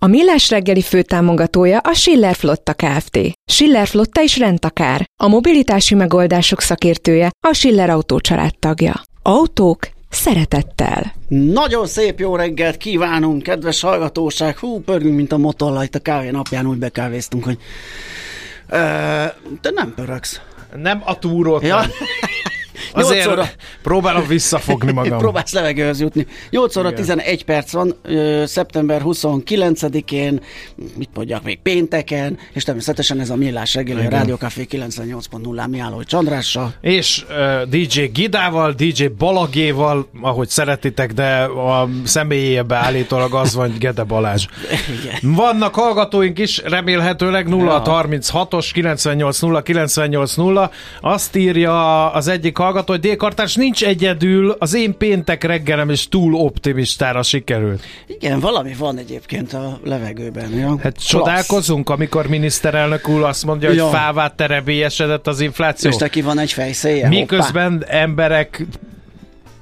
A Millás reggeli főtámogatója a Schiller Flotta Kft. Schiller Flotta is rendtakár. A mobilitási megoldások szakértője a Schiller Autó tagja. Autók szeretettel. Nagyon szép jó reggelt kívánunk, kedves hallgatóság! Hú, pörgünk, mint a motorla, itt a kávé napján úgy bekávéztunk, hogy... Ö, te nem pörögsz. Nem a túrót, Ja. Azért óra. próbálom visszafogni magam. Próbálsz levegőhöz jutni. 8 óra Igen. 11 perc van, ö, szeptember 29-én, mit mondjak még, pénteken, és természetesen ez a Millás reggeli, a. Rádió Café 98.0-án Miálló Csandrással. És uh, DJ Gidával, DJ Balagéval, ahogy szeretitek, de a személyébe állítólag az van, Gede Balázs. Igen. Vannak hallgatóink is, remélhetőleg 0636-os 980 980. Azt írja az egyik hallgató, hogy Dékartárs nincs egyedül, az én péntek reggelem is túl optimistára sikerült. Igen, valami van egyébként a levegőben. Ja. Hát Klassz. csodálkozunk, amikor miniszterelnök úr azt mondja, hogy Ja. fává terebélyesedett az infláció. És neki van egy fejszéje. Miközben emberek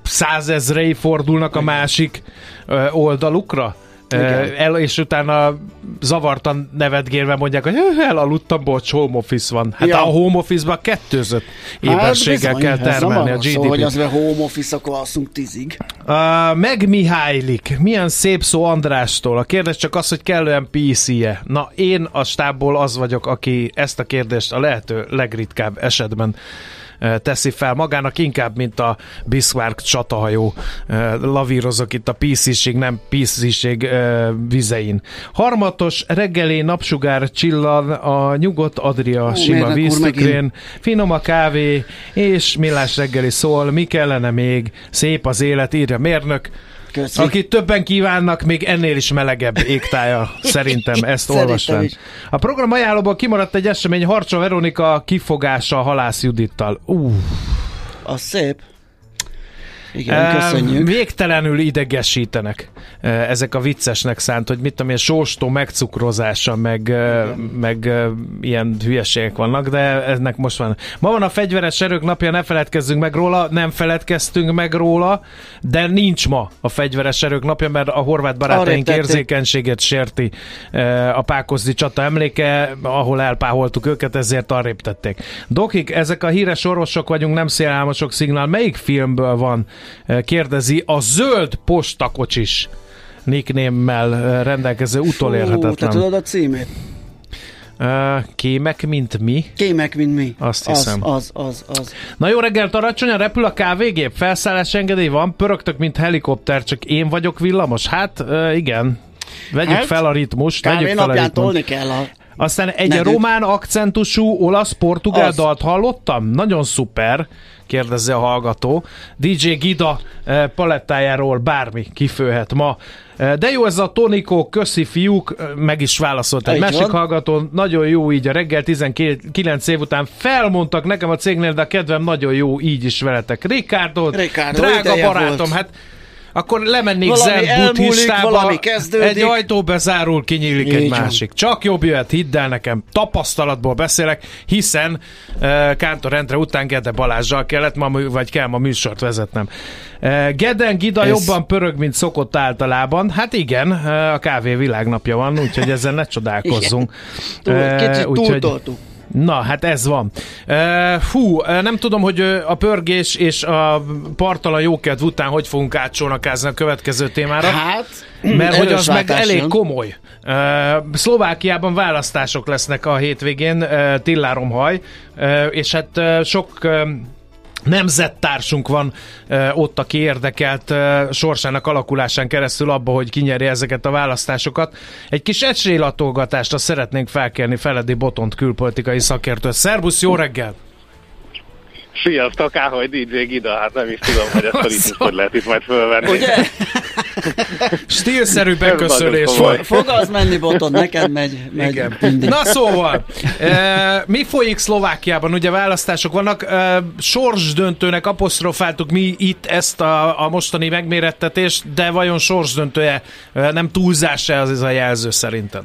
százezrei fordulnak a másik ö, oldalukra, Igen. el, és utána zavartan nevetgélve mondják, hogy "Hö, elaludtam, bocs, home office van. Hát Ja. a home office-ban kettőzött éberséggel bizony, kell ez termelni a GDP-t. Szóval, hogy home office, akkor alszunk tízig. Uh, meg Mihálylik. Milyen szép szó Andrástól. A kérdés csak az, hogy kellően PC-je. Na, én a stábból az vagyok, aki ezt a kérdést a lehető legritkább esetben teszi fel magának, inkább, mint a Bismarck csatahajó. Lavírozok itt a PC-ség, nem uh, vizein. Harmatos reggeli napsugár csillan a nyugodt Adria sima mérnök úr, víztükrén, finom a kávé, és millás reggeli szól, mi kellene még, szép az élet, írja mérnök, Köszi. aki többen kívánnak, még ennél is melegebb égtája, szerintem ezt olvastam. A program ajánlóból kimaradt egy esemény, Harcsa Veronika kifogása Halász Judittal. Ú, Az szép. Igen, köszönjük. Végtelenül idegesítenek ezek a viccesnek szánt, hogy mit tudom én, sóstó megcukrozása, meg, meg ilyen hülyeségek vannak, de ennek most van. Ma van a fegyveres erők napja, ne feledkezzünk meg róla, nem feledkeztünk meg róla, de nincs ma a fegyveres erők napja, mert a horvát barátaink érzékenységet sérti a Pákozdi csata emléke, ahol elpáholtuk őket, ezért arrébb tették. Dokik, ezek a híres orvosok vagyunk, nem szélálmosok szignál. Melyik filmből van? Kérdezi a zöld postakocsis nicknémmel rendelkező Fú, te utolérhetetlen. tudod a címét? Kémek, mint mi? Kémek, mint mi. Azt az, hiszem. Az, az, az. Na jó reggelt, Aracsonyan, repül a kávégép, felszállás engedély van, pörögtök, mint helikopter, csak én vagyok villamos. Hát igen, vegyük Hát, fel a ritmust, Kávé fel a napján ritmust. tolni kell a... Aztán egy Nedűt. román akcentusú olasz-portugál Az. dalt hallottam? Nagyon szuper, kérdezi a hallgató. DJ Gida eh, palettájáról bármi kifőhet ma. Eh, De jó ez a Tonikó, köszi fiúk, eh, meg is válaszolt egy másik van. hallgató, nagyon jó így a reggel 19 év után felmondtak nekem a cégnél, de a kedvem nagyon jó így is veletek. Ricardo, drága barátom, volt. hát akkor lemennék Valami zen buddhistába, egy ajtó bezárul, kinyílik Így egy van. másik. Csak jobb jöhet, hidd el nekem, tapasztalatból beszélek, hiszen uh, Kántor Endre után Gede Balázsjal kellett ma, vagy kell ma műsort vezetnem. Uh, Geden Gida Ez- jobban pörög, mint szokott általában. Hát igen, uh, a kávé világnapja van, úgyhogy ezzel ne csodálkozzunk. Túl, kicsit túltoltuk. Na, hát ez van. Fú, nem tudom, hogy a pörgés és a partalan jókedv után hogy fogunk átcsónakázni a következő témára. Hát, Mert hogy az meg elég jön. komoly. Szlovákiában választások lesznek a hétvégén, Tilláromhaj, és hát sok nemzettársunk van ott, aki érdekelt uh, sorsának alakulásán keresztül abba, hogy kinyeri ezeket a választásokat. Egy kis esélylatolgatásra szeretnénk felkérni Feledi Botont külpolitikai szakértőt. Szerbusz, jó reggel! Sziasztok, áhogy DJ Gida, hát nem is tudom, hogy ezt a ritmust hogy lehet itt majd fölvenni. Ugye? Stílszerű beköszönés volt. Fog az menni, boton, neked megy, megy Igen. mindig. Na szóval, e, mi folyik Szlovákiában? Ugye választások vannak, e, sorsdöntőnek apostrofáltuk mi itt ezt a, a mostani megmérettetést, de vajon sorsdöntője e, nem túlzás-e az ez a jelző szerinted?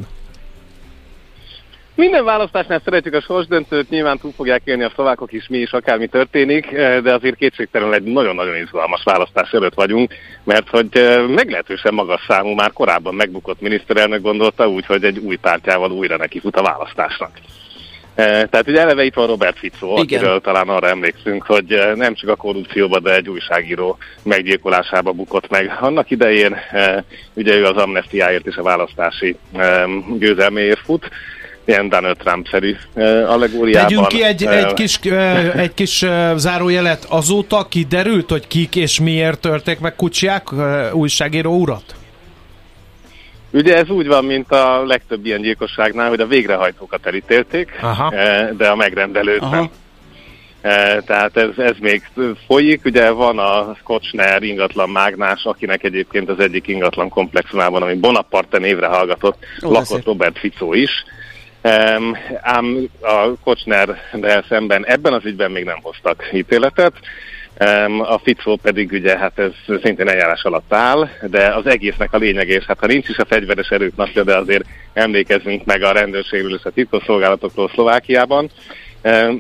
Minden választásnál szeretjük a sorsdöntőt, nyilván túl fogják élni a szlovákok is, mi is, akármi történik, eh, de azért kétségtelenül egy nagyon-nagyon izgalmas választás előtt vagyunk, mert hogy eh, meglehetősen magas számú, már korábban megbukott miniszterelnök gondolta úgy, hogy egy új pártjával újra neki fut a választásnak. Eh, Tehát ugye eleve itt van Robert Fico, Igen. akiről talán arra emlékszünk, hogy nem csak a korrupcióba, de egy újságíró meggyilkolásába bukott meg. Annak idején ugye ő az amnestiáért és a választási győzelméért fut, ilyen Donald Trump-szerű allegóriában. Tegyünk ki egy, egy kis, egy kis zárójelet. Azóta kiderült, hogy kik és miért törték meg kucsják e, újságíró urat? Ugye ez úgy van, mint a legtöbb ilyen gyilkosságnál, hogy a végrehajtókat elítélték, Aha. de a megrendelőt Aha. nem. Eh, Tehát ez, ez még folyik, ugye van a Kocsner ingatlan mágnás, akinek egyébként az egyik ingatlan komplexumában, ami Bonaparte névre hallgatott, Ó, lakott szép. Robert Fico is. Ám a Kocsnerrel szemben ebben az ügyben még nem hoztak ítéletet. A Ficó pedig ugye hát ez szintén eljárás alatt áll, de az egésznek a lényege, és hát ha nincs is a fegyveres erők napja, de azért emlékezzünk meg a rendőrségről és a titkosszolgálatokról Szlovákiában,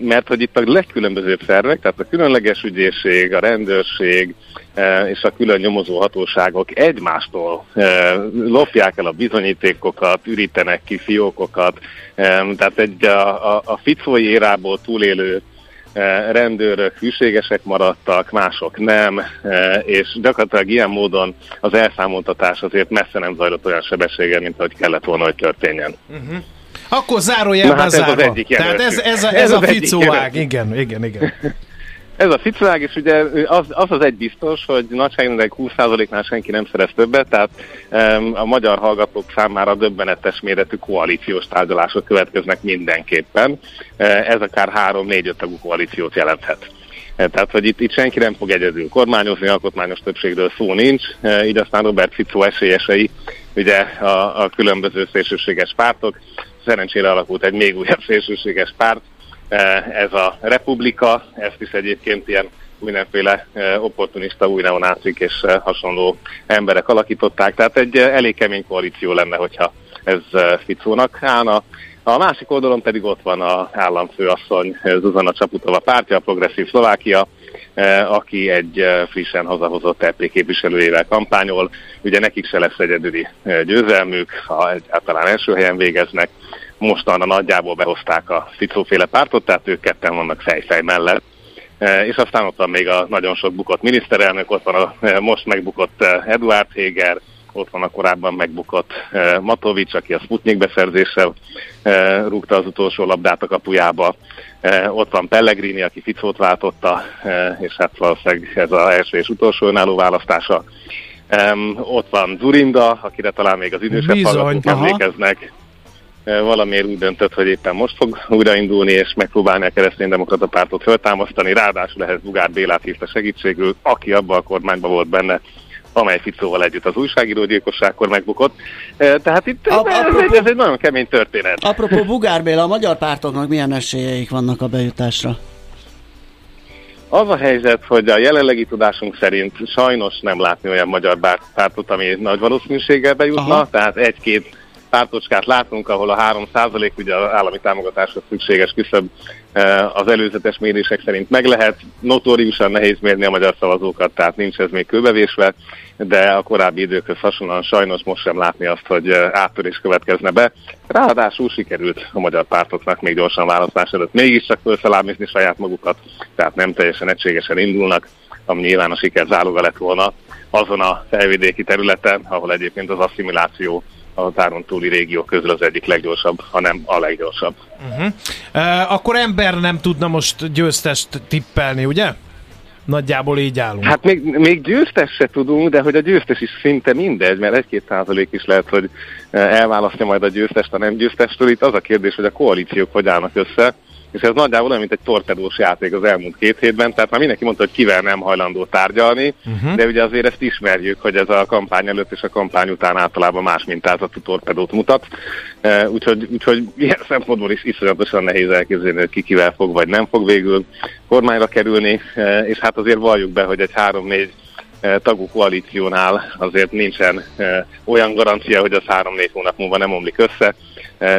mert hogy itt a legkülönbözőbb szervek, tehát a különleges ügyészség, a rendőrség és a külön nyomozó hatóságok egymástól e, lopják el a bizonyítékokat, ürítenek ki fiókokat, Em, tehát egy a, a, a ficói érából túlélő e, rendőrök hűségesek maradtak, mások nem, e, és gyakorlatilag ilyen módon az elszámoltatás azért messze nem zajlott olyan sebességgel, mint ahogy kellett volna, hogy történjen. Akkor zárójelben Na hát ez az egyik Tehát ez, jelöltünk. ez, a, Ez ez a ficóág. jelöltünk. Igen, igen, igen. Ez a ficvág, és ugye az az, az egy biztos, hogy nagyságrendileg 20%-nál senki nem szerez többet, tehát um, a magyar hallgatók számára döbbenetes méretű koalíciós tárgyalások következnek mindenképpen. Uh, ez akár 3-4-5 tagú koalíciót jelenthet. Uh, Tehát, hogy itt, itt senki nem fog egyedül kormányozni, alkotmányos többségről szó nincs, uh, így aztán Robert Fico esélyesei, ugye a, a különböző szélsőséges pártok, szerencsére alakult egy még újabb szélsőséges párt, ez a Republika, ezt is egyébként ilyen mindenféle eh, opportunista új neonácik és eh, hasonló emberek alakították, tehát egy eh, elég kemény koalíció lenne, hogyha ez eh, Ficónak állna. A másik oldalon pedig ott van a államfőasszony eh, Zuzana Csaputova pártja, a Progresszív Szlovákia, eh, aki egy eh, frissen hazahozott EP képviselőjével kampányol. Ugye nekik se lesz egyedüli eh, győzelmük, ha egyáltalán első helyen végeznek. Mostanra nagyjából behozták a Ficóféle pártot, tehát ők ketten vannak fejfej mellett. E, És aztán ott van még a nagyon sok bukott miniszterelnök, ott van a e, most megbukott e, Eduard Heger, ott van a korábban megbukott Matovics, aki a Sputnik beszerzéssel rúgta az utolsó labdát a kapujába. Ott van Pellegrini, aki Ficót váltotta, és hát valószínűleg ez az első és utolsó önálló választása. Um, ott van Zurinda, akire talán még az idősebb hallgatók emlékeznek. Valamiért úgy döntött, hogy éppen most fog újraindulni, és megpróbálni a kereszténydemokrata pártot föltámasztani. Ráadásul ehhez Bugár Bélát hívta segítségül, aki abban a kormányban volt benne, amely Ficóval együtt az újságírógyilkosságkor megbukott. E, Tehát itt A- ez, egy, ez egy nagyon kemény történet. Apropó Bugár Béla, a magyar pártoknak milyen esélyeik vannak a bejutásra? Az a helyzet, hogy a jelenlegi tudásunk szerint sajnos nem látni olyan magyar pártot, ami nagy valószínűséggel bejutna. Aha. tehát egy-két pártocskát látunk, ahol a 3% ugye az állami támogatásra szükséges küszöb eh, az előzetes mérések szerint meg lehet. Notóriusan nehéz mérni a magyar szavazókat, tehát nincs ez még kőbevésve, de a korábbi időkhöz hasonlóan sajnos most sem látni azt, hogy eh, áttörés következne be. Ráadásul sikerült a magyar pártoknak még gyorsan választás előtt mégiscsak felszalámizni saját magukat, tehát nem teljesen egységesen indulnak, ami nyilván a siker záloga lett volna azon a felvidéki területen, ahol egyébként az asszimiláció a határon túli régiók közül az egyik leggyorsabb, hanem a leggyorsabb. E, akkor ember nem tudna most győztest tippelni, ugye? Nagyjából így állunk. Hát még, még győztes se tudunk, de hogy a győztes is szinte mindegy, mert egy-két százalék is lehet, hogy eh, elválasztja majd a győztest a nem győztestől. Itt az a kérdés, hogy a koalíciók hogy állnak össze. És ez nagyjából olyan, mint egy torpedós játék az elmúlt két hétben, tehát már mindenki mondta, hogy kivel nem hajlandó tárgyalni, uh-huh. de ugye azért ezt ismerjük, hogy ez a kampány előtt és a kampány után általában más mintázatú torpedót mutat, úgyhogy, úgyhogy ilyen szempontból is iszonyatosan nehéz elképzelni, hogy ki kivel fog vagy nem fog végül kormányra kerülni, és hát azért valljuk be, hogy egy három-négy tagú koalíciónál azért nincsen olyan garancia, hogy az három-négy hónap múlva nem omlik össze.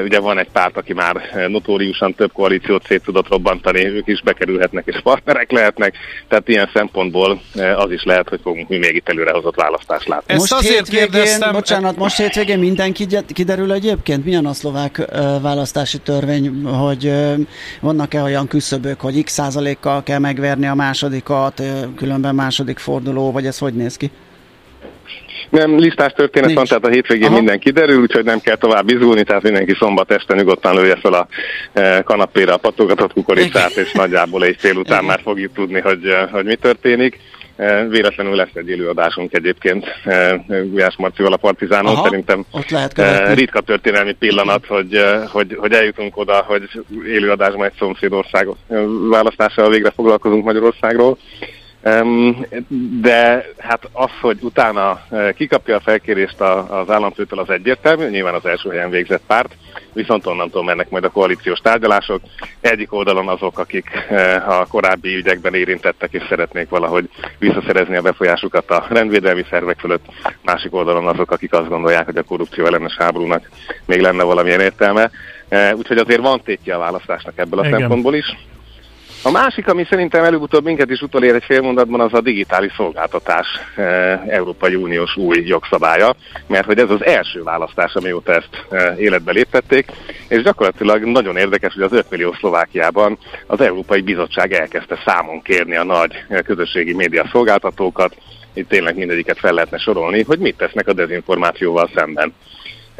Ugye van egy párt, aki már notóriusan több koalíciót szét tudott robbantani, ők is bekerülhetnek és partnerek lehetnek, tehát ilyen szempontból az is lehet, hogy fogunk mi még itt előrehozott választást látni. Ezt most azért kérdeztem... Bocsánat, most hétvégén mindenki kiderül egyébként? Milyen a szlovák választási törvény, hogy vannak-e olyan küszöbök, hogy x százalékkal kell megverni a másodikat, különben második forduló, vagy ez hogy néz ki? Nem, listás történet Nincs. van, tehát a hétvégén Aha. minden kiderül, úgyhogy nem kell tovább izgulni, tehát mindenki szombat este nyugodtan lője fel a e, kanapéra a patogatott kukoricát, és nagyjából egy fél után már fogjuk tudni, hogy, e, hogy mi történik. E, véletlenül lesz egy élőadásunk egyébként Gulyás Marcival a Partizánon. Aha, Szerintem ott lehet ritka történelmi pillanat, hogy, hogy, hogy eljutunk oda, hogy élőadásban egy szomszédország választással végre foglalkozunk Magyarországról. De hát az, hogy utána e, kikapja a felkérést az államfőtől az egyértelmű, nyilván az első helyen végzett párt, viszont onnantól mennek majd a koalíciós tárgyalások. Egyik oldalon azok, akik e, a korábbi ügyekben érintettek és szeretnék valahogy visszaszerezni a befolyásukat a rendvédelmi szervek fölött, másik oldalon azok, akik azt gondolják, hogy a korrupció ellenes háborúnak még lenne valamilyen értelme. E, úgyhogy azért van tétje a választásnak ebből a Igen. szempontból is. A másik, ami szerintem előbb-utóbb minket is utolér egy fél mondatban, az a digitális szolgáltatás e, Európai Uniós új jogszabálya, mert hogy ez az első választás, amióta ezt e, életbe léptették, és gyakorlatilag nagyon érdekes, hogy az 5 millió Szlovákiában az Európai Bizottság elkezdte számon kérni a nagy e, közösségi média szolgáltatókat, itt tényleg mindegyiket fel lehetne sorolni, hogy mit tesznek a dezinformációval szemben.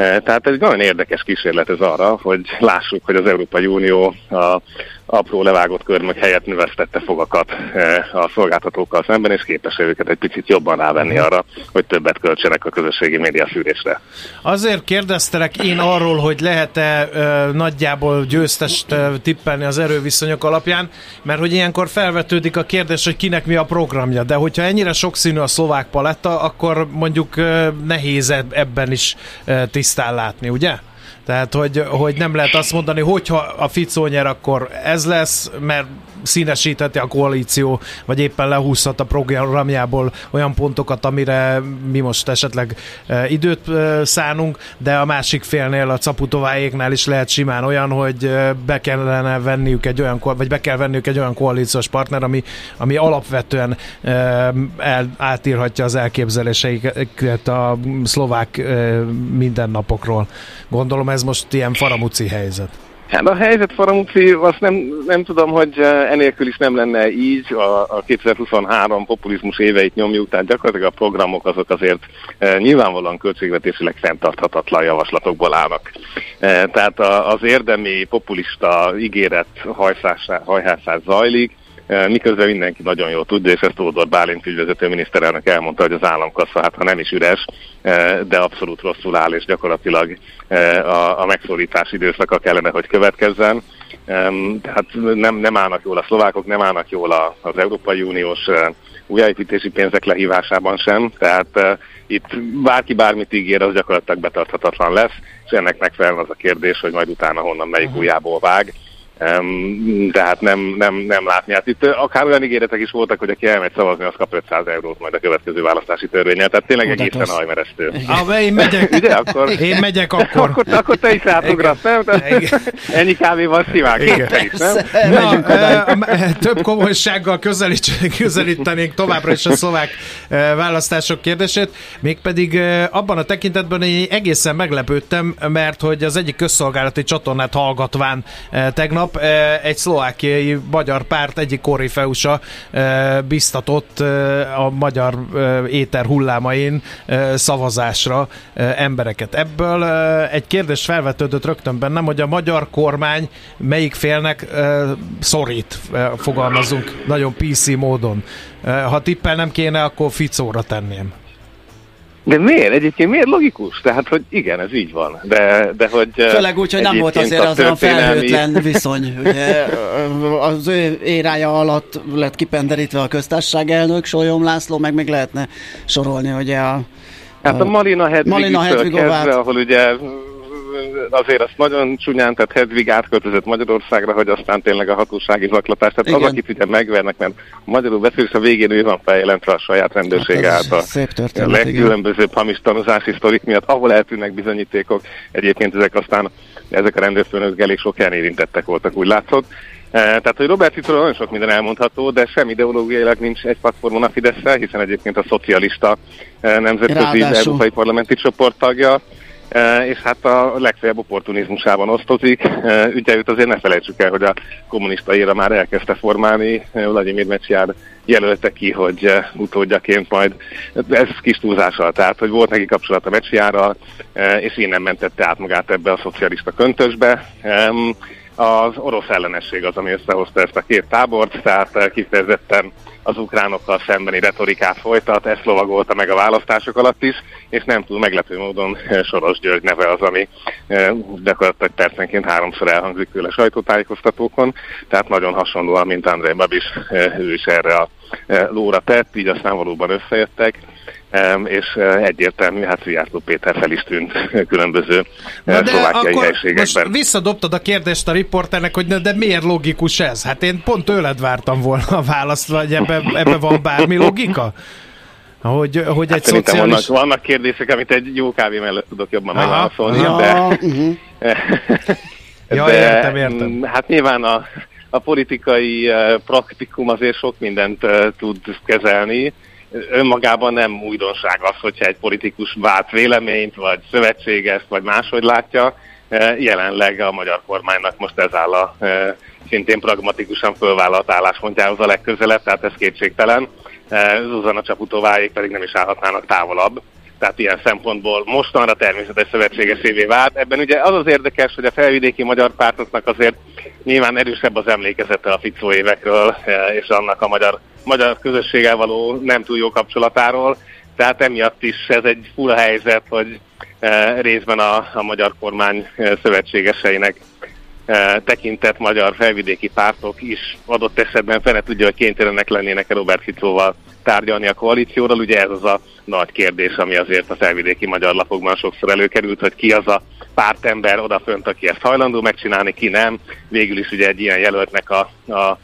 E, tehát egy nagyon érdekes kísérlet ez arra, hogy lássuk, hogy az Európai Unió a apró levágott körmök helyett növesztette fogakat eh, a szolgáltatókkal szemben, és képes őket egy picit jobban rávenni mhm. arra, hogy többet költsenek a közösségi média szűrésre. Azért kérdeztelek én arról, hogy lehet-e ö, nagyjából győztest tippelni az erőviszonyok alapján, mert hogy ilyenkor felvetődik a kérdés, hogy kinek mi a programja, de hogyha ennyire sokszínű a szlovák paletta, akkor mondjuk nehéz ebben is ö, tisztán látni, ugye? Tehát, hogy, hogy nem lehet azt mondani, hogyha a Ficó nyer, akkor ez lesz, mert színesítheti a koalíció, vagy éppen lehúzhat a programjából olyan pontokat, amire mi most esetleg e, időt e, szánunk, de a másik félnél, a Caputováéknál is lehet simán olyan, hogy e, be kellene venniük egy olyan, vagy be kell venniük egy olyan koalíciós partner, ami, ami alapvetően el, átírhatja az elképzeléseiket a szlovák mindennapokról. Gondolom ez most ilyen faramuci helyzet. Hát a helyzet Faramuci, azt nem, nem tudom, hogy eh, enélkül is nem lenne így. A, a 2023 populizmus éveit nyomjuk, tehát gyakorlatilag a programok azok azért e, nyilvánvalóan költségvetésileg fenntarthatatlan javaslatokból állnak. E, tehát a, az érdemi populista ígéret hajhászás zajlik, miközben mindenki nagyon jól tudja, és ezt Tódor Bálint ügyvezető miniszterelnök elmondta, hogy az államkassa, hát ha nem is üres, de abszolút rosszul áll, és gyakorlatilag a, a megszólítás időszaka kellene, hogy következzen. Tehát nem, nem állnak jól a szlovákok, nem állnak jól az Európai Uniós újjáépítési pénzek lehívásában sem, tehát itt bárki bármit ígér, az gyakorlatilag betarthatatlan lesz, és ennek megfelelően az a kérdés, hogy majd utána honnan melyik újjából vág tehát nem, nem, nem látni. Hát itt akár olyan ígéretek is voltak, hogy aki elmegy szavazni, az kap 500 eurót majd a következő választási törvényel. Tehát tényleg Ó, egészen az... ajmeresztő. Ah, én megyek. Ugye? Akkor... Én megyek akkor. akkor, akkor te is átugrasz, nem? Ennyi kávéval szivák. Na, több komolysággal közelítenénk továbbra is a szlovák választások kérdését, mégpedig abban a tekintetben én egészen meglepődtem, mert hogy az egyik közszolgálati csatornát hallgatván tegnap tegnap eh, egy szlovákiai magyar párt egyik korifeusa eh, biztatott eh, a magyar éter hullámain szavazásra embereket. Ebből egy kérdés felvetődött rögtön bennem, hogy a magyar kormány melyik félnek szorít, fogalmazunk nagyon PC módon. Ha tippel nem kéne, akkor Ficóra tenném. De miért? Egyébként miért logikus? Tehát, hogy igen, ez így van. De, de hogy Főleg úgy, hogy nem volt azért az olyan felhőtlen viszony. Ugye, az ő érája alatt lett kipenderítve a köztársaság elnök, Solyom László, meg még lehetne sorolni, ugye a Hát a Malina Hedvig Malina kezdve, ahol ugye azért azt nagyon csúnyán, tehát Hedvig átköltözött Magyarországra, hogy aztán tényleg a hatósági zaklatás. Tehát Igen. az, akit ugye megvernek, mert magyarul beszél, és a végén ő van feljelentve a saját rendőrsége hát által. Szép történet, a legkülönbözőbb hamis tanúzási sztorik miatt, ahol eltűnnek bizonyítékok. Egyébként ezek aztán ezek a rendőrfőnök elég sok érintettek voltak, úgy látszott. E, tehát, hogy Robert Ficoról nagyon sok minden elmondható, de sem ideológiailag nincs egy platformon a fidesz hiszen egyébként a szocialista e, nemzetközi európai parlamenti csoport tagja, és hát a legfeljebb opportunizmusában osztozik. Ugye őt azért ne felejtsük el, hogy a kommunista éra már elkezdte formálni, Vladimir Mecsiár jelölte ki, hogy utódjaként majd, ez kis túlzással, tehát hogy volt neki kapcsolat a Mecsiárral, és innen mentette át magát ebbe a szocialista köntösbe. Az orosz ellenesség az, ami összehozta ezt a két tábort, tehát kifejezetten az ukránokkal szembeni retorikát folytat, ezt lovagolta meg a választások alatt is, és nem túl meglepő módon eh, Soros György neve az, ami eh, gyakorlatilag percenként háromszor elhangzik tőle sajtótájékoztatókon, tehát nagyon hasonlóan, mint André Babis, eh, ő is erre a lóra tett, így aztán valóban összejöttek és egyértelmű, hát Szijjártó Péter fel is tűnt különböző Na de szlovákiai helységekben. Most visszadobtad a kérdést a riporternek, hogy de miért logikus ez? Hát én pont tőled vártam volna a választ, vagy ebbe, ebbe van bármi logika? Hogy, hogy hát egy szociális... vannak, vannak kérdések, amit egy jó kávé mellett tudok jobban megválaszolni, ja, de... Uh-huh. ja, de, értem, értem. Hát nyilván a, a politikai praktikum azért sok mindent tud kezelni, önmagában nem újdonság az, hogyha egy politikus vált véleményt, vagy szövetséges, vagy máshogy látja. E, jelenleg a magyar kormánynak most ez áll a e, szintén pragmatikusan fölvállalt álláspontjához a legközelebb, tehát ez kétségtelen. E, Zuzana Csaputováék pedig nem is állhatnának távolabb tehát ilyen szempontból mostanra természetes szövetségesévé vált. Ebben ugye az az érdekes, hogy a felvidéki magyar pártoknak azért nyilván erősebb az emlékezete a Ficó évekről, és annak a magyar magyar közösséggel való nem túl jó kapcsolatáról, tehát emiatt is ez egy full helyzet, hogy e, részben a, a magyar kormány e, szövetségeseinek e, tekintett magyar felvidéki pártok is adott esetben fene tudja, hogy kénytelenek lennének Robert Ficóval tárgyalni a koalícióról. Ugye ez az a nagy kérdés, ami azért a felvidéki magyar lapokban sokszor előkerült, hogy ki az a pártember odafönt, aki ezt hajlandó megcsinálni, ki nem. Végül is ugye egy ilyen jelöltnek a, a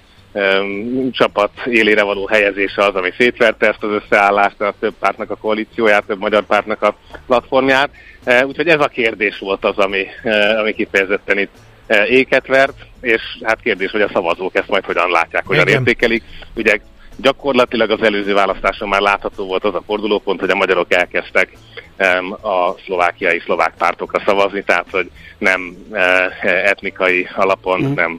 csapat élére való helyezése az, ami szétverte ezt az összeállást, a több pártnak a koalícióját, több magyar pártnak a platformját. E, úgyhogy ez a kérdés volt az, ami, e, ami kifejezetten itt e, éket vert, és hát kérdés, hogy a szavazók ezt majd hogyan látják, hogyan Igen. értékelik. Ugye gyakorlatilag az előző választáson már látható volt az a fordulópont, hogy a magyarok elkezdtek a szlovákiai szlovák pártokra szavazni, tehát hogy nem etnikai alapon, mm. nem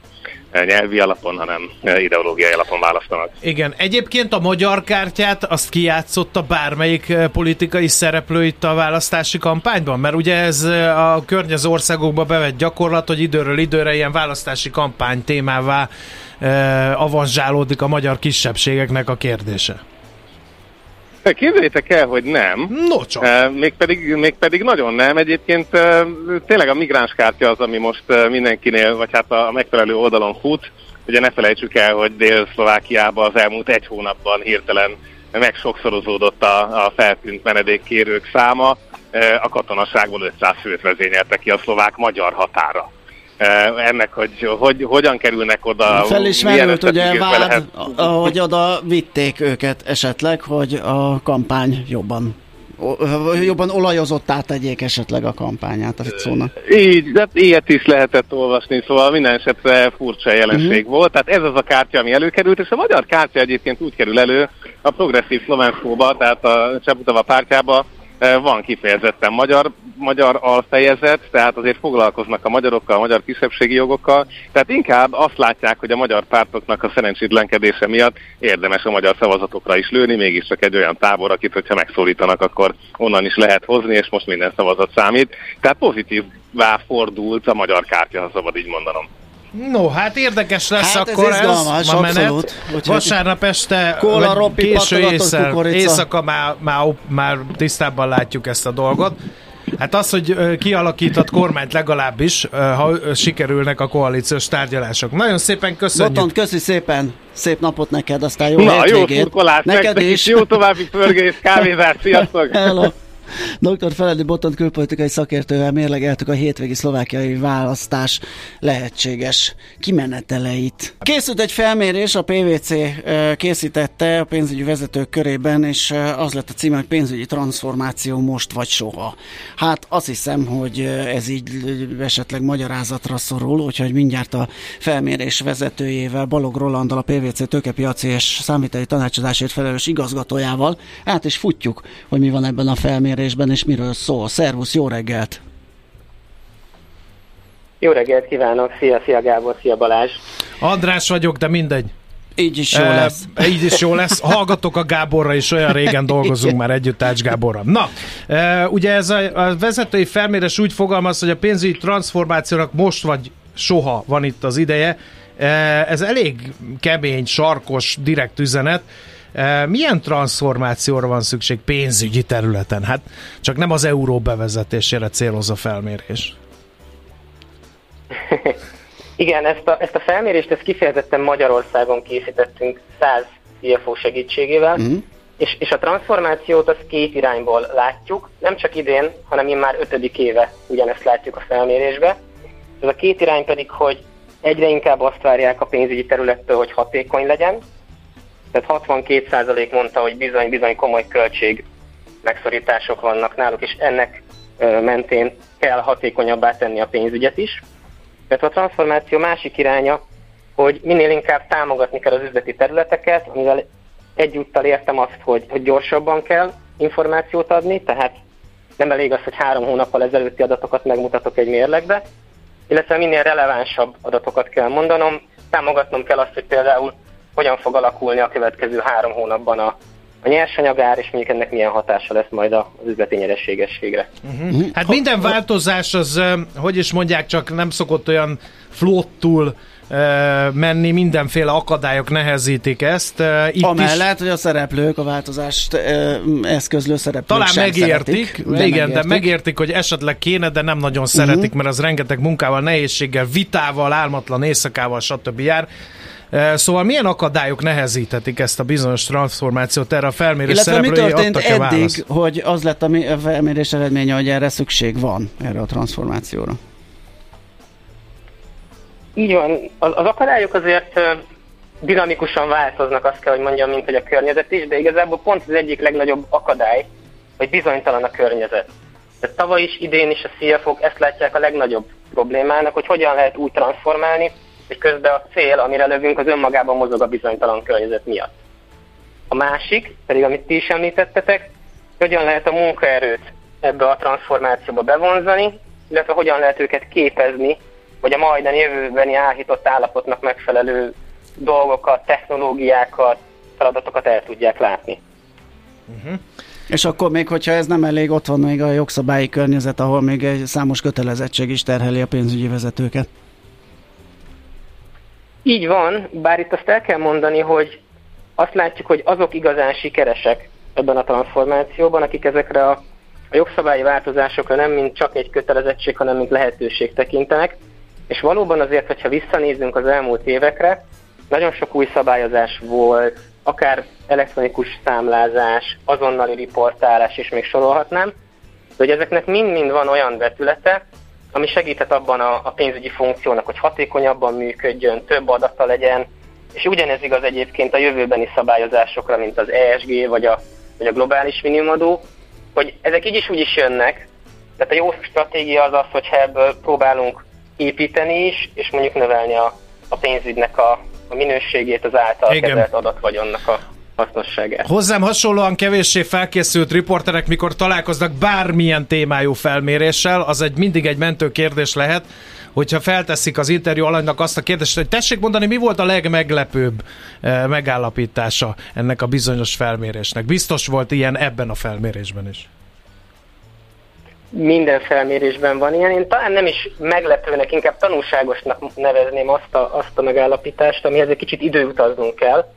nyelvi alapon, hanem ideológiai alapon választanak. Igen, egyébként a magyar kártyát azt kijátszotta bármelyik eh, politikai szereplő itt a választási kampányban? Mert ugye ez eh, a környező országokba bevett gyakorlat, hogy időről időre ilyen választási kampány témává eh, avanzsálódik a magyar kisebbségeknek a kérdése. Képzeljétek el, hogy nem. No csak. Mégpedig, mégpedig nagyon nem. Egyébként tényleg a migránskártya az, ami most mindenkinél, vagy hát a megfelelő oldalon fut. Ugye ne felejtsük el, hogy Dél-Szlovákiában az elmúlt egy hónapban hirtelen meg sokszorozódott a, a feltűnt menedékkérők száma. A katonaságból 500 főt vezényelte ki a szlovák-magyar határa. Eh, ennek, hogy, hogy hogyan kerülnek oda. Felismerült ugye vád, lehet. hogy oda vitték őket esetleg, hogy a kampány jobban jobban olajozottá tegyék esetleg a kampányát a Ficónak. Így, de ilyet is lehetett olvasni, szóval minden esetre furcsa jelenség uh-huh. volt. Tehát ez az a kártya, ami előkerült, és a magyar kártya egyébként úgy kerül elő a progresszív szlovenskóba, tehát a Cseputava pártjába, van kifejezetten magyar, magyar alfejezet, tehát azért foglalkoznak a magyarokkal, a magyar kisebbségi jogokkal, tehát inkább azt látják, hogy a magyar pártoknak a szerencsétlenkedése miatt érdemes a magyar szavazatokra is lőni, mégiscsak egy olyan tábor, akit, hogyha megszólítanak, akkor onnan is lehet hozni, és most minden szavazat számít. Tehát pozitívvá fordult a magyar kártya, ha szabad így mondanom. No, hát érdekes lesz Hát ez akkor ez, izgalmas, a menet. abszolút. Vasárnap este, Kóla, vagy roppi, késő éjszaka, éjszaka már, már, már tisztában látjuk ezt a dolgot. Hát az, hogy kialakított kormányt legalábbis, ha sikerülnek a koalíciós tárgyalások. Nagyon szépen köszönjük. Botont, köszi szépen, szép napot neked, aztán jó Na, jó hétvégét. szurkolás, Neked nektek is. is. Jó további pörgés, kávézás, sziasztok! Hello. Dr. Feledi Botont külpolitikai szakértővel mérlegeltük a hétvégi szlovákiai választás lehetséges kimeneteleit. Készült egy felmérés, a PVC készítette a pénzügyi vezetők körében, és az lett a címe, hogy pénzügyi transformáció most vagy soha. Hát azt hiszem, hogy ez így esetleg magyarázatra szorul, úgyhogy mindjárt a felmérés vezetőjével, Balog Rolandal, a PVC tőkepiaci és számíteli tanácsadásért felelős igazgatójával át is futjuk, hogy mi van ebben a felmérésben, és miről szól. Szervusz, jó reggelt! Jó reggelt kívánok, szia, szia Gábor, szia Balázs. András vagyok, de mindegy. Így is jó Eh, lesz. Így is jó lesz. Hallgatok a Gáborra is, olyan régen dolgozunk már együtt Ács Gáborra. Na, eh, ugye ez a, a vezetői felmérés úgy fogalmaz, hogy a pénzügyi transformációnak most vagy soha van itt az ideje. Eh, Ez elég kemény, sarkos, direkt üzenet. Eh, Milyen transformációra van szükség pénzügyi területen? Hát csak nem az euró bevezetésére céloz a felmérés. Igen, ezt a, ezt a felmérést ezt kifejezetten Magyarországon készítettünk 100 CFO segítségével, Mhm. és, és a transformációt az két irányból látjuk, nem csak idén, hanem én már ötödik éve ugyanezt látjuk a felmérésbe. Ez a két irány pedig, hogy egyre inkább azt várják a pénzügyi területtől, hogy hatékony legyen, tehát 62% mondta, hogy bizony-bizony komoly költség megszorítások vannak náluk, és ennek mentén kell hatékonyabbá tenni a pénzügyet is. Tehát a transformáció másik iránya, hogy minél inkább támogatni kell az üzleti területeket, amivel egyúttal értem azt, hogy, hogy gyorsabban kell információt adni, tehát nem elég az, hogy három hónappal ezelőtti adatokat megmutatok egy mérlegbe, illetve minél relevánsabb adatokat kell mondanom, támogatnom kell azt, hogy például hogyan fog alakulni a következő három hónapban a, a nyersanyagár, és mondjuk ennek milyen hatása lesz majd az üzleti nyerességességre. Hát minden változás az, hogy is mondják, csak nem szokott olyan flottul menni, mindenféle akadályok nehezítik ezt. Itt Amellett, hogy a szereplők, a változást eszközlő szereplők Talán sem megértik, szeretik, de igen, de megértik, hogy esetleg kéne, de nem nagyon szeretik, mert az rengeteg munkával, nehézséggel, vitával, álmatlan éjszakával, stb. jár. Eh, Szóval milyen akadályok nehezíthetik ezt a bizonyos transformációt erre a felmérés Illetve mi történt adtak-e eddig, választ? hogy az lett a felmérés eredménye, hogy erre szükség van, erre a transformációra? Így van, az, az akadályok azért dinamikusan változnak, azt kell, hogy mondjam, mint hogy a környezet is, de igazából pont az egyik legnagyobb akadály, hogy bizonytalan a környezet. Tehát tavaly is, idén is a CFO-k ezt látják a legnagyobb problémának, hogy hogyan lehet úgy transformálni, hogy közben a cél, amire lövünk, az önmagában mozog a bizonytalan környezet miatt. A másik, pedig amit ti is említettetek, hogyan lehet a munkaerőt ebbe a transformációba bevonzani, illetve hogyan lehet őket képezni, hogy a majdani jövőbeni áhított állapotnak megfelelő dolgokat, technológiákat, feladatokat el tudják látni. És akkor még, hogyha ez nem elég, ott van még a jogszabályi környezet, ahol még egy számos kötelezettség is terheli a pénzügyi vezetőket. Így van, bár itt azt el kell mondani, hogy azt látjuk, hogy azok igazán sikeresek ebben a transformációban, akik ezekre a, a jogszabályi változásokra nem mint csak egy kötelezettség, hanem mint lehetőség tekintenek. És valóban azért, hogyha visszanézzünk az elmúlt évekre, nagyon sok új szabályozás volt, akár elektronikus számlázás, azonnali riportálás, és még sorolhatnám, de hogy ezeknek mind-mind van olyan vetülete, ami segített abban a, a pénzügyi funkciónak, hogy hatékonyabban működjön, több adata legyen, és ugyanez igaz egyébként a jövőbeni szabályozásokra, mint az ESG vagy a, vagy a globális minimumadó, hogy ezek így is úgy is jönnek, tehát a jó stratégia az az, hogyha ebből próbálunk építeni is, és mondjuk növelni a, a pénzügynek a, a minőségét, az által Igen. kezelt adatvagyonnak a hasznosságát. Hozzám hasonlóan kevéssé felkészült riporterek, mikor találkoznak bármilyen témájú felméréssel, az egy mindig egy mentő kérdés lehet, hogyha felteszik az interjú alanynak azt a kérdést, hogy tessék mondani, mi volt a legmeglepőbb eh, megállapítása ennek a bizonyos felmérésnek. Biztos volt ilyen ebben a felmérésben is. minden felmérésben van ilyen. Én talán nem is meglepőnek, inkább tanulságosnak nevezném azt a, azt a megállapítást, amihez egy kicsit időutaznunk kell.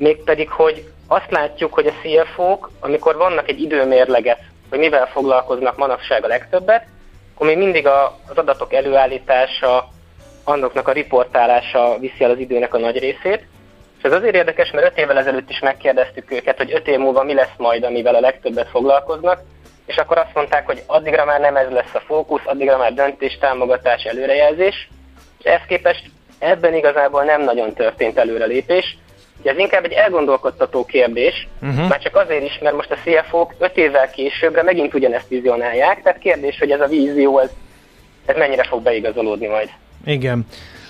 Mégpedig, hogy azt látjuk, hogy a CFO-k, amikor vannak egy időmérleget, hogy mivel foglalkoznak manapság a legtöbbet, akkor még mindig a, az adatok előállítása, annoknak a riportálása viszi el az időnek a nagy részét. És ez azért érdekes, mert öt évvel ezelőtt is megkérdeztük őket, hogy öt év múlva mi lesz majd, amivel a legtöbbet foglalkoznak, és akkor azt mondták, hogy addigra már nem ez lesz a fókusz, addigra már döntés, támogatás, előrejelzés, és ezt képest ebben igazából nem nagyon történt előrelépés. Ugye ez inkább egy elgondolkodtató kérdés, uh-huh. már csak azért is, mert most a CFO-k 5 évvel későbbre megint ugyanezt vizionálják, tehát kérdés, hogy ez a vízió, ez, ez mennyire fog beigazolódni majd. Igen.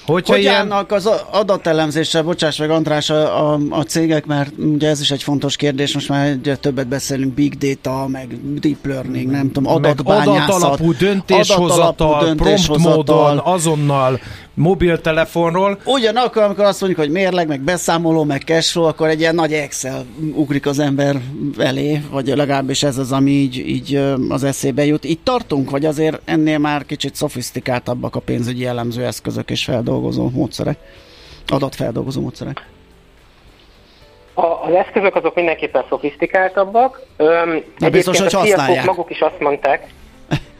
Hogyha hogy ilyen... állnak az adatelemzéssel, bocsáss meg András, a, a, a cégek, mert ugye ez is egy fontos kérdés, most már ugye többet beszélünk, big data, meg deep learning, nem tudom, adatbányászat. Adatalapú döntéshozatal, adat prompt módon, azonnal mobiltelefonról. Ugyanakkor, amikor azt mondjuk, hogy mérleg, meg beszámoló, meg cashflow, akkor egy ilyen nagy Excel ugrik az ember elé, vagy legalábbis ez az, ami így, így az eszébe jut. Itt tartunk, vagy azért ennél már kicsit szofisztikáltabbak a pénzügyi jellemző eszközök és feldolgozó módszerek, adatfeldolgozó módszerek? A, az eszközök azok mindenképpen szofisztikáltabbak. Öm, De biztos, hogy használják. maguk is azt mondták,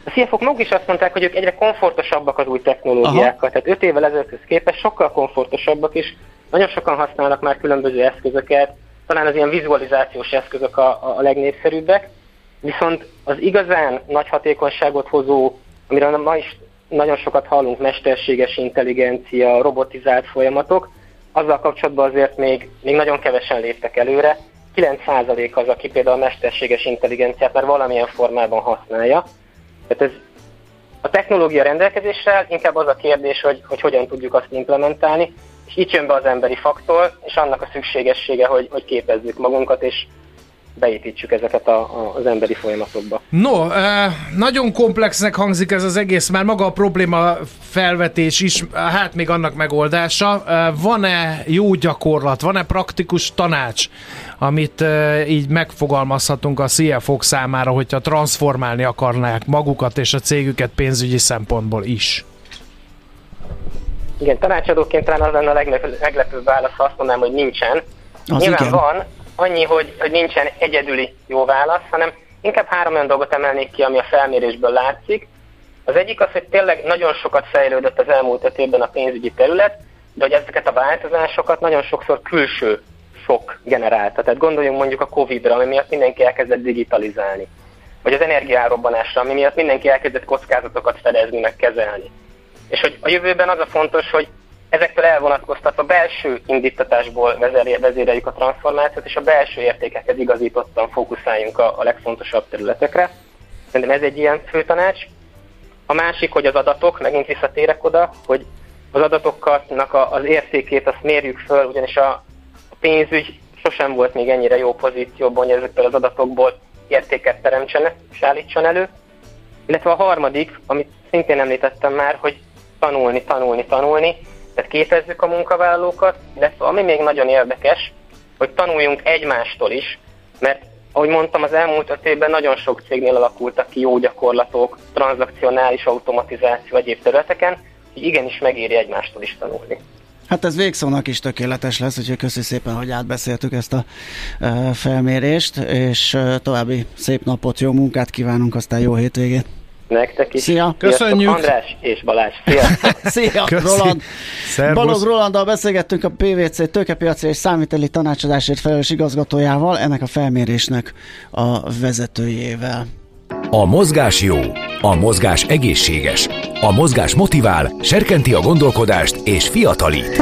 a cfo maguk is azt mondták, hogy ők egyre komfortosabbak az új technológiákkal. Aha. Tehát 5 évvel ezelőtthöz képest sokkal komfortosabbak, és nagyon sokan használnak már különböző eszközöket, talán az ilyen vizualizációs eszközök a, a legnépszerűbbek, viszont az igazán nagy hatékonyságot hozó, amiről ma is nagyon sokat hallunk, mesterséges intelligencia, robotizált folyamatok, azzal kapcsolatban azért még, még nagyon kevesen léptek előre. 9% az, aki például a mesterséges intelligenciát már valamilyen formában használja, tehát ez a technológia rendelkezésre inkább az a kérdés, hogy, hogy hogyan tudjuk azt implementálni, és itt jön be az emberi faktor, és annak a szükségessége, hogy, hogy képezzük magunkat, és beépítsük ezeket a, a, az emberi folyamatokba. No, eh, nagyon komplexnek hangzik ez az egész, már maga a probléma felvetés is, hát még annak megoldása. Eh, van-e jó gyakorlat, van-e praktikus tanács, amit így megfogalmazhatunk a CFO-k számára, hogyha transformálni akarnák magukat és a cégüket pénzügyi szempontból is? Igen, tanácsadóként talán az lenne a leglepőbb válasz, ha azt mondanám, hogy nincsen. Az Nyilván igen. van, annyi, hogy, hogy nincsen egyedüli jó válasz, hanem inkább három olyan dolgot emelnék ki, ami a felmérésből látszik. Az egyik az, hogy tényleg nagyon sokat fejlődött az elmúlt öt évben a pénzügyi terület, de hogy ezeket a változásokat nagyon sokszor külső sok generálta. Tehát gondoljunk mondjuk a Covid-ra, ami miatt mindenki elkezdett digitalizálni. Vagy az energiárobbanásra, ami miatt mindenki elkezdett kockázatokat fedezni, meg kezelni. És hogy a jövőben az a fontos, hogy Ezektől elvonatkoztatva belső indítatásból vezéreljük a transformációt, és a belső értékekhez igazítottan fókuszáljunk a, a legfontosabb területekre. Szerintem ez egy ilyen fő tanács. A másik, hogy az adatok, megint visszatérek oda, hogy az adatoknak az értékét azt mérjük föl, ugyanis a, pénzügy sosem volt még ennyire jó pozícióban, hogy ezekből az adatokból értéket teremtsen és állítson elő. Illetve a harmadik, amit szintén említettem már, hogy tanulni, tanulni, tanulni, tehát képezzük a munkavállalókat, illetve ami még nagyon érdekes, hogy tanuljunk egymástól is, mert ahogy mondtam, az elmúlt öt évben nagyon sok cégnél alakultak ki jó gyakorlatok, tranzakcionális automatizáció egyéb területeken, hogy igenis megéri egymástól is tanulni. Hát ez végszónak is tökéletes lesz, úgyhogy köszi szépen, hogy átbeszéltük ezt a felmérést, és további szép napot, jó munkát kívánunk, aztán jó hétvégét! Nektek is. Szia! Köszönjük! András és Balázs. Szia! Szia, Köszi. Roland! Szervusz. Balog Rolanddal beszélgettünk a PVC tőkepiaci és számviteli tanácsadásért felelős igazgatójával, ennek a felmérésnek a vezetőjével. A mozgás jó, a mozgás egészséges, a mozgás motivál, serkenti a gondolkodást és fiatalít.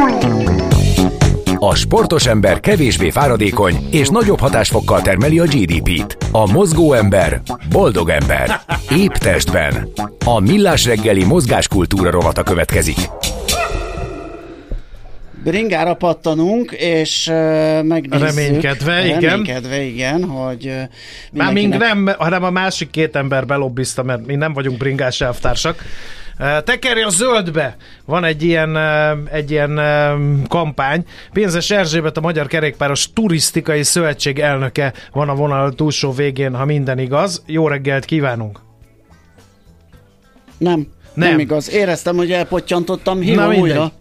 A sportos ember kevésbé fáradékony és nagyobb hatásfokkal termeli a GDP-t. A mozgó ember boldog ember. Épp testben. A millás reggeli mozgáskultúra rovata következik. Bringára pattanunk, és uh, megnézzük. Reménykedve, igen. Reménykedve, igen, hogy uh, Már mink nem, hanem a másik két ember belobbizta, mert mi nem vagyunk bringás elvtársak. Tekerj a zöldbe! Van egy ilyen, egy ilyen kampány. Pénzes Erzsébet, a Magyar Kerékpáros Turisztikai Szövetség elnöke van a vonal túlsó végén, ha minden igaz. Jó reggelt kívánunk! Nem, nem, nem igaz. Éreztem, hogy elpottyantottam, hívom újra.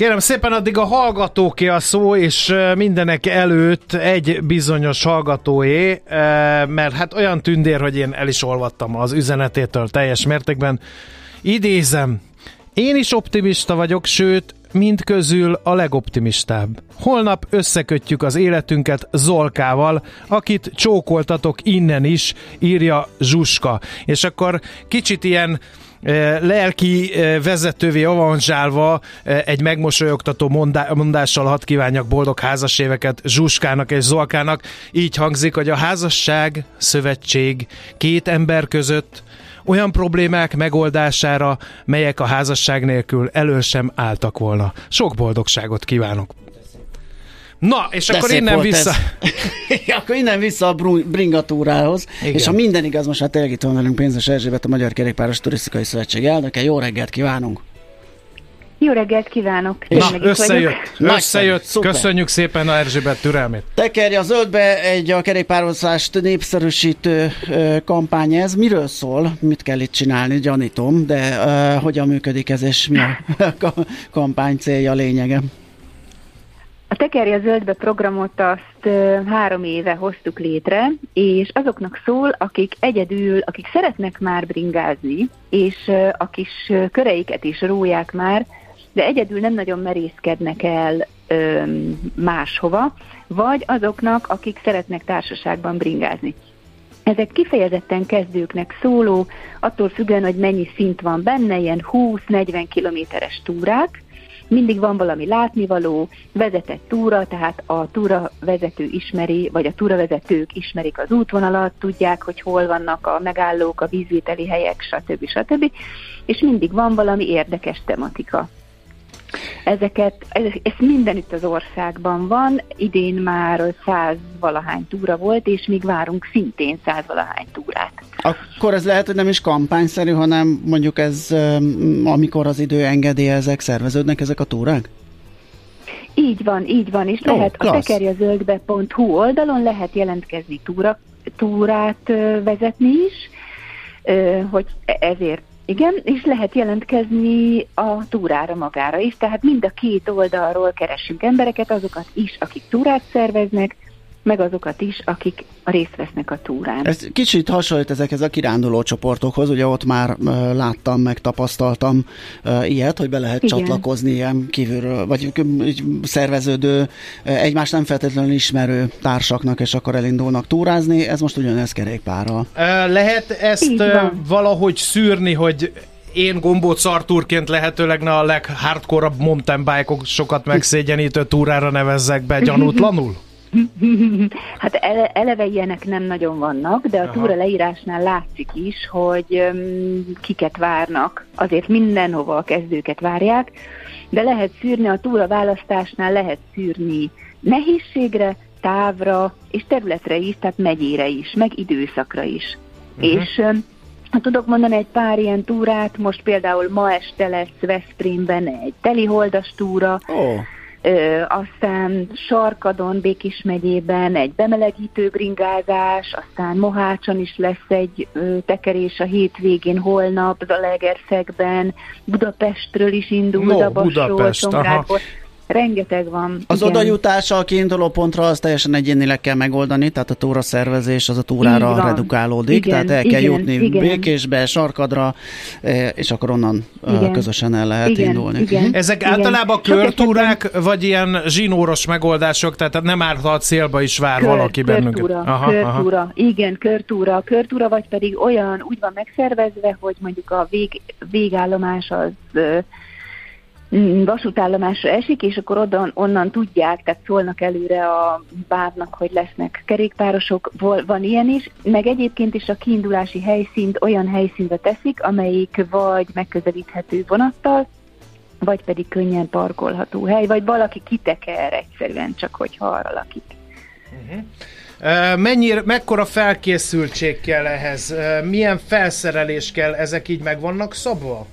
Kérem szépen, addig a hallgatóké a szó, és mindenek előtt egy bizonyos hallgatóé, mert hát olyan tündér, hogy én el is olvattam az üzenetétől teljes mértékben. Idézem, én is optimista vagyok, sőt, mind közül a legoptimistább. Holnap összekötjük az életünket Zolkával, akit csókoltatok innen is, írja Zsuska. És akkor kicsit ilyen lelki vezetővé avanzsálva egy megmosolyogtató mondással hadd kívánjak boldog házas éveket Zsuskának és Zolkának. Így hangzik, hogy a házasság, szövetség két ember között olyan problémák megoldására, melyek a házasság nélkül elő sem álltak volna. Sok boldogságot kívánok! Na, és De akkor innen vissza. akkor innen vissza a bringatúrához. Igen. És ha minden igaz, most hát tényleg itt van velünk Pénzes Erzsébet, a Magyar Kerékpáros Turisztikai Szövetség elnöke. Jó reggelt kívánunk! Jó reggelt kívánok! Na, összejött, vagyok. összejött. Szuper. Köszönjük szépen a Erzsébet türelmét. Tekerj a zöldbe egy a kerékpározást népszerűsítő ö, kampány ez. Miről szól? Mit kell itt csinálni? Gyanítom, de ö, hogyan működik ez, és mi a kampány célja, lényege? A Tekerje Zöldbe programot azt három éve hoztuk létre, és azoknak szól, akik egyedül, akik szeretnek már bringázni, és a kis köreiket is róják már, de egyedül nem nagyon merészkednek el ö, máshova, vagy azoknak, akik szeretnek társaságban bringázni. Ezek kifejezetten kezdőknek szóló, attól függően, hogy mennyi szint van benne, ilyen 20-40 kilométeres túrák, mindig van valami látnivaló, vezetett túra, tehát a túra vezető ismeri, vagy a túravezetők ismerik az útvonalat, tudják, hogy hol vannak a megállók, a vízvételi helyek, stb. stb. És mindig van valami érdekes tematika. Ezeket, ez, ez mindenütt az országban van, idén már száz valahány túra volt, és még várunk szintén száz valahány túrát. Akkor ez lehet, hogy nem is kampányszerű, hanem mondjuk ez, amikor az idő engedi, ezek szerveződnek ezek a túrák? Így van, így van, és oh, lehet klassz. a tekerjazöldbe.hu oldalon lehet jelentkezni túra, túrát vezetni is, hogy e-, ezért igen, és lehet jelentkezni a túrára magára is, tehát mind a két oldalról keresünk embereket, azokat is, akik túrát szerveznek, meg azokat is, akik részt vesznek a túrán. Ez kicsit hasonlít ezekhez a kiránduló csoportokhoz, ugye ott már uh, láttam, meg tapasztaltam uh, ilyet, hogy be lehet Igen. csatlakozni ilyen kívülről, vagy szerveződő, egymást nem feltétlenül ismerő társaknak, és akkor elindulnak túrázni, ez most ugyanez kerékpárral. Lehet ezt valahogy szűrni, hogy én gombóc Arturként lehetőleg a leghardcore mountain bike sokat megszégyenítő túrára nevezzek be gyanútlanul? Hát ele, eleve ilyenek nem nagyon vannak, de a Aha. túra leírásnál látszik is, hogy um, kiket várnak. Azért mindenhova a kezdőket várják, de lehet szűrni, a túra választásnál lehet szűrni nehézségre, távra és területre is, tehát megyére is, meg időszakra is. Uh-huh. És um, tudok mondani egy pár ilyen túrát, most például ma este lesz Veszprémben egy teliholdas túra, oh Ö, aztán Sarkadon, Békis megyében egy bemelegítő bringázás, aztán Mohácson is lesz egy ö, tekerés a hétvégén, holnap, Zalegerszegben, Budapestről is indul, no, Budapest, Rengeteg van. Az igen. odajutása a kiinduló pontra az teljesen egyénileg kell megoldani, tehát a túra szervezés az a túrára redukálódik, igen, tehát el kell igen, jutni igen. Békésbe, Sarkadra, e, és akkor onnan e, igen. közösen el lehet igen, indulni. Igen, Ezek igen. általában körtúrák, vagy ilyen zsinóros megoldások, tehát nem árt a célba is vár Kör, valaki bennünket? Körtúra, aha, körtúra, aha. igen, körtúra, körtúra, vagy pedig olyan úgy van megszervezve, hogy mondjuk a vég, végállomás az vasútállomásra esik, és akkor oda, onnan tudják, tehát szólnak előre a bávnak, hogy lesznek kerékpárosok, van ilyen is, meg egyébként is a kiindulási helyszínt olyan helyszínre teszik, amelyik vagy megközelíthető vonattal, vagy pedig könnyen parkolható hely, vagy valaki kiteker egyszerűen, csak hogyha arra lakik. Uh-huh. Mennyire, mekkora felkészültség kell ehhez? Milyen felszerelés kell? Ezek így meg vannak szabva?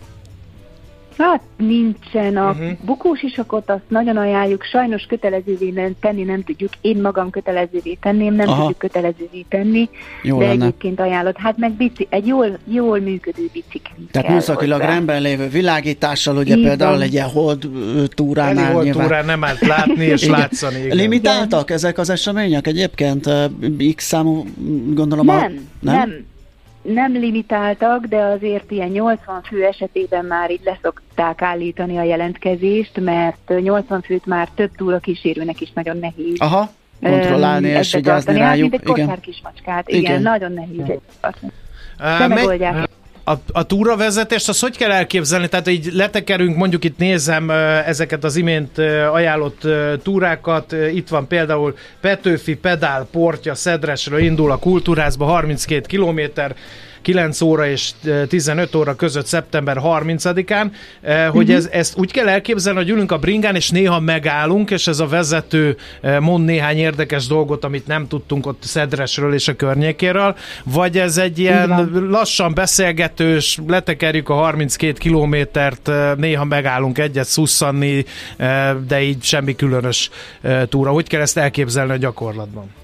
Hát nincsen. A uh-huh. bukós isakot azt nagyon ajánljuk, sajnos kötelezővé nem, tenni nem tudjuk. Én magam kötelezővé tenném, nem Aha. tudjuk kötelezővé tenni, Jó de lenne. egyébként ajánlott. Hát meg bici, egy jól, jól működő bicikli Tehát műszakilag rendben lévő világítással, ugye Így például egy ilyen hold túránál. Hold túrán nem állt látni és látszani. Igen. Limitáltak ezek az események egyébként? X számú, gondolom nem, a... nem, nem nem limitáltak, de azért ilyen 80 fő esetében már így leszokták állítani a jelentkezést, mert 80 főt már több túra kísérőnek is nagyon nehéz. Aha, kontrollálni és vigyázni hát, rájuk. Hát, mint egy kicsimacskát. Igen, igen, nagyon nehéz egy De megoldják a, a túravezetést, azt hogy kell elképzelni? Tehát így letekerünk, mondjuk itt nézem ezeket az imént ajánlott túrákat, itt van például Petőfi Pedál Portja Szedresről indul a kultúrázba 32 kilométer, 9 óra és 15 óra között szeptember 30-án, hogy uh-huh. ez, ezt úgy kell elképzelni, hogy ülünk a bringán, és néha megállunk, és ez a vezető mond néhány érdekes dolgot, amit nem tudtunk ott Szedresről és a környékéről, vagy ez egy ilyen lassan beszélgetős, letekerjük a 32 kilométert, néha megállunk egyet szusszanni, de így semmi különös túra. Hogy kell ezt elképzelni a gyakorlatban?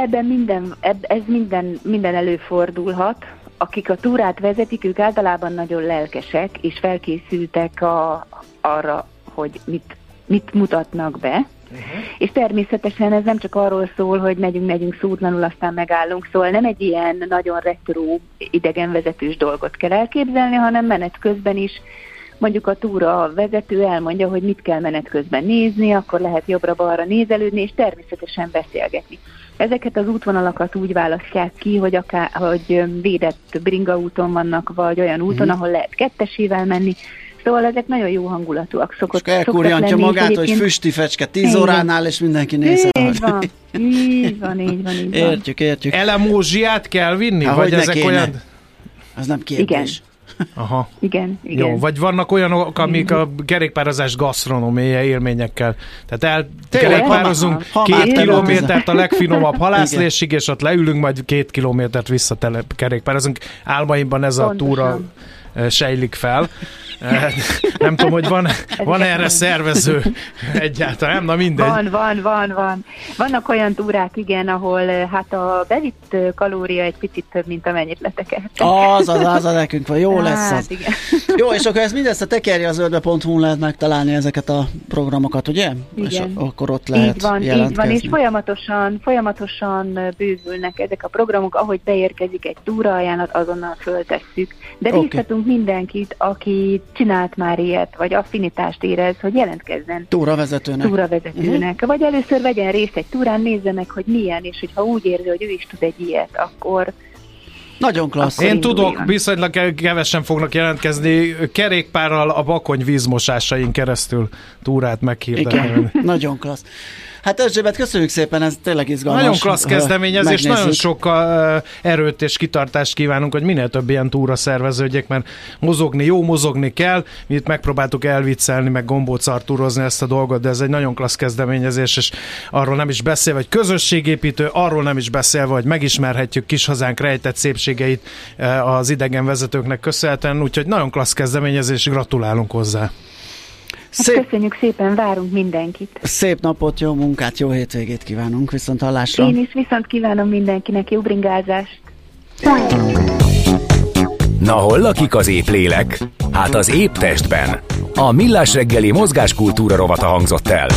Ebben minden, eb, ez minden, minden előfordulhat. Akik a túrát vezetik, ők általában nagyon lelkesek, és felkészültek a, arra, hogy mit, mit mutatnak be. Uh-huh. És természetesen ez nem csak arról szól, hogy megyünk, megyünk szútlanul, aztán megállunk, szóval nem egy ilyen nagyon retro idegenvezetős dolgot kell elképzelni, hanem menet közben is mondjuk a túra vezető elmondja, hogy mit kell menet közben nézni, akkor lehet jobbra-balra nézelődni, és természetesen beszélgetni. Ezeket az útvonalakat úgy választják ki, hogy, akár, hogy védett bringa úton vannak, vagy olyan úton, mm. ahol lehet kettesével menni, Szóval ezek nagyon jó hangulatúak. Szokott, és elkurjantja magát, hogy füsti fecske 10 óránál, és mindenki néz Így van, így van, így van, így van. Értjük, értjük. Elemózsiát kell vinni? Há, vagy ezek olyan... Az nem kérdés. Igen. Aha. Igen, igen. Jó, vagy vannak olyanok, amik a kerékpározás gasztronómiai élményekkel. Tehát kerékpározunk két kilométert a legfinomabb halászlésig, és ott leülünk, majd két kilométert vissza kerékpározunk. Álmaimban ez a túra sejlik fel. Nem tudom, hogy van, van erre szervező egyáltalán, na mindegy. Van, van, van, van. Vannak olyan túrák, igen, ahol hát a bevitt kalória egy picit több, mint amennyit letekert. Az, az, az, az nekünk van, jó lesz hát, az. Igen. Jó, és akkor ezt mindezt a tekerje az ördbe.hu lehet megtalálni ezeket a programokat, ugye? Igen. És akkor ott lehet így van, így van, és folyamatosan, folyamatosan bővülnek ezek a programok, ahogy beérkezik egy túraajánlat, azonnal föltesszük. De okay. Részletünk mindenkit, aki csinált már ilyet, vagy affinitást érez, hogy jelentkezzen. Túravezetőnek. Túravezetőnek. Uh-huh. Vagy először vegyen részt egy túrán, nézze meg, hogy milyen, és hogyha úgy érzi, hogy ő is tud egy ilyet, akkor nagyon klassz. Én tudok, viszonylag kevesen fognak jelentkezni kerékpárral a bakony vízmosásain keresztül túrát meghirdetni. Nagyon klassz. Hát Erzsébet, köszönjük szépen, ez tényleg izgalmas. Nagyon klassz kezdeményezés, nagyon sok erőt és kitartást kívánunk, hogy minél több ilyen túra szerveződjék, mert mozogni, jó mozogni kell. Mi itt megpróbáltuk elviccelni, meg gombócartúrozni ezt a dolgot, de ez egy nagyon klassz kezdeményezés, és arról nem is beszélve, hogy közösségépítő, arról nem is beszélve, hogy megismerhetjük kis hazánk rejtett szépségeit az idegenvezetőknek köszönhetően, úgyhogy nagyon klassz kezdeményezés, gratulálunk hozzá. Hát szép... Köszönjük szépen, várunk mindenkit. Szép napot, jó munkát, jó hétvégét kívánunk, viszont hallásra. Én is viszont kívánom mindenkinek jó bringázást. Na hol lakik az épp lélek? Hát az épp testben. A Millás reggeli mozgáskultúra rovata hangzott el.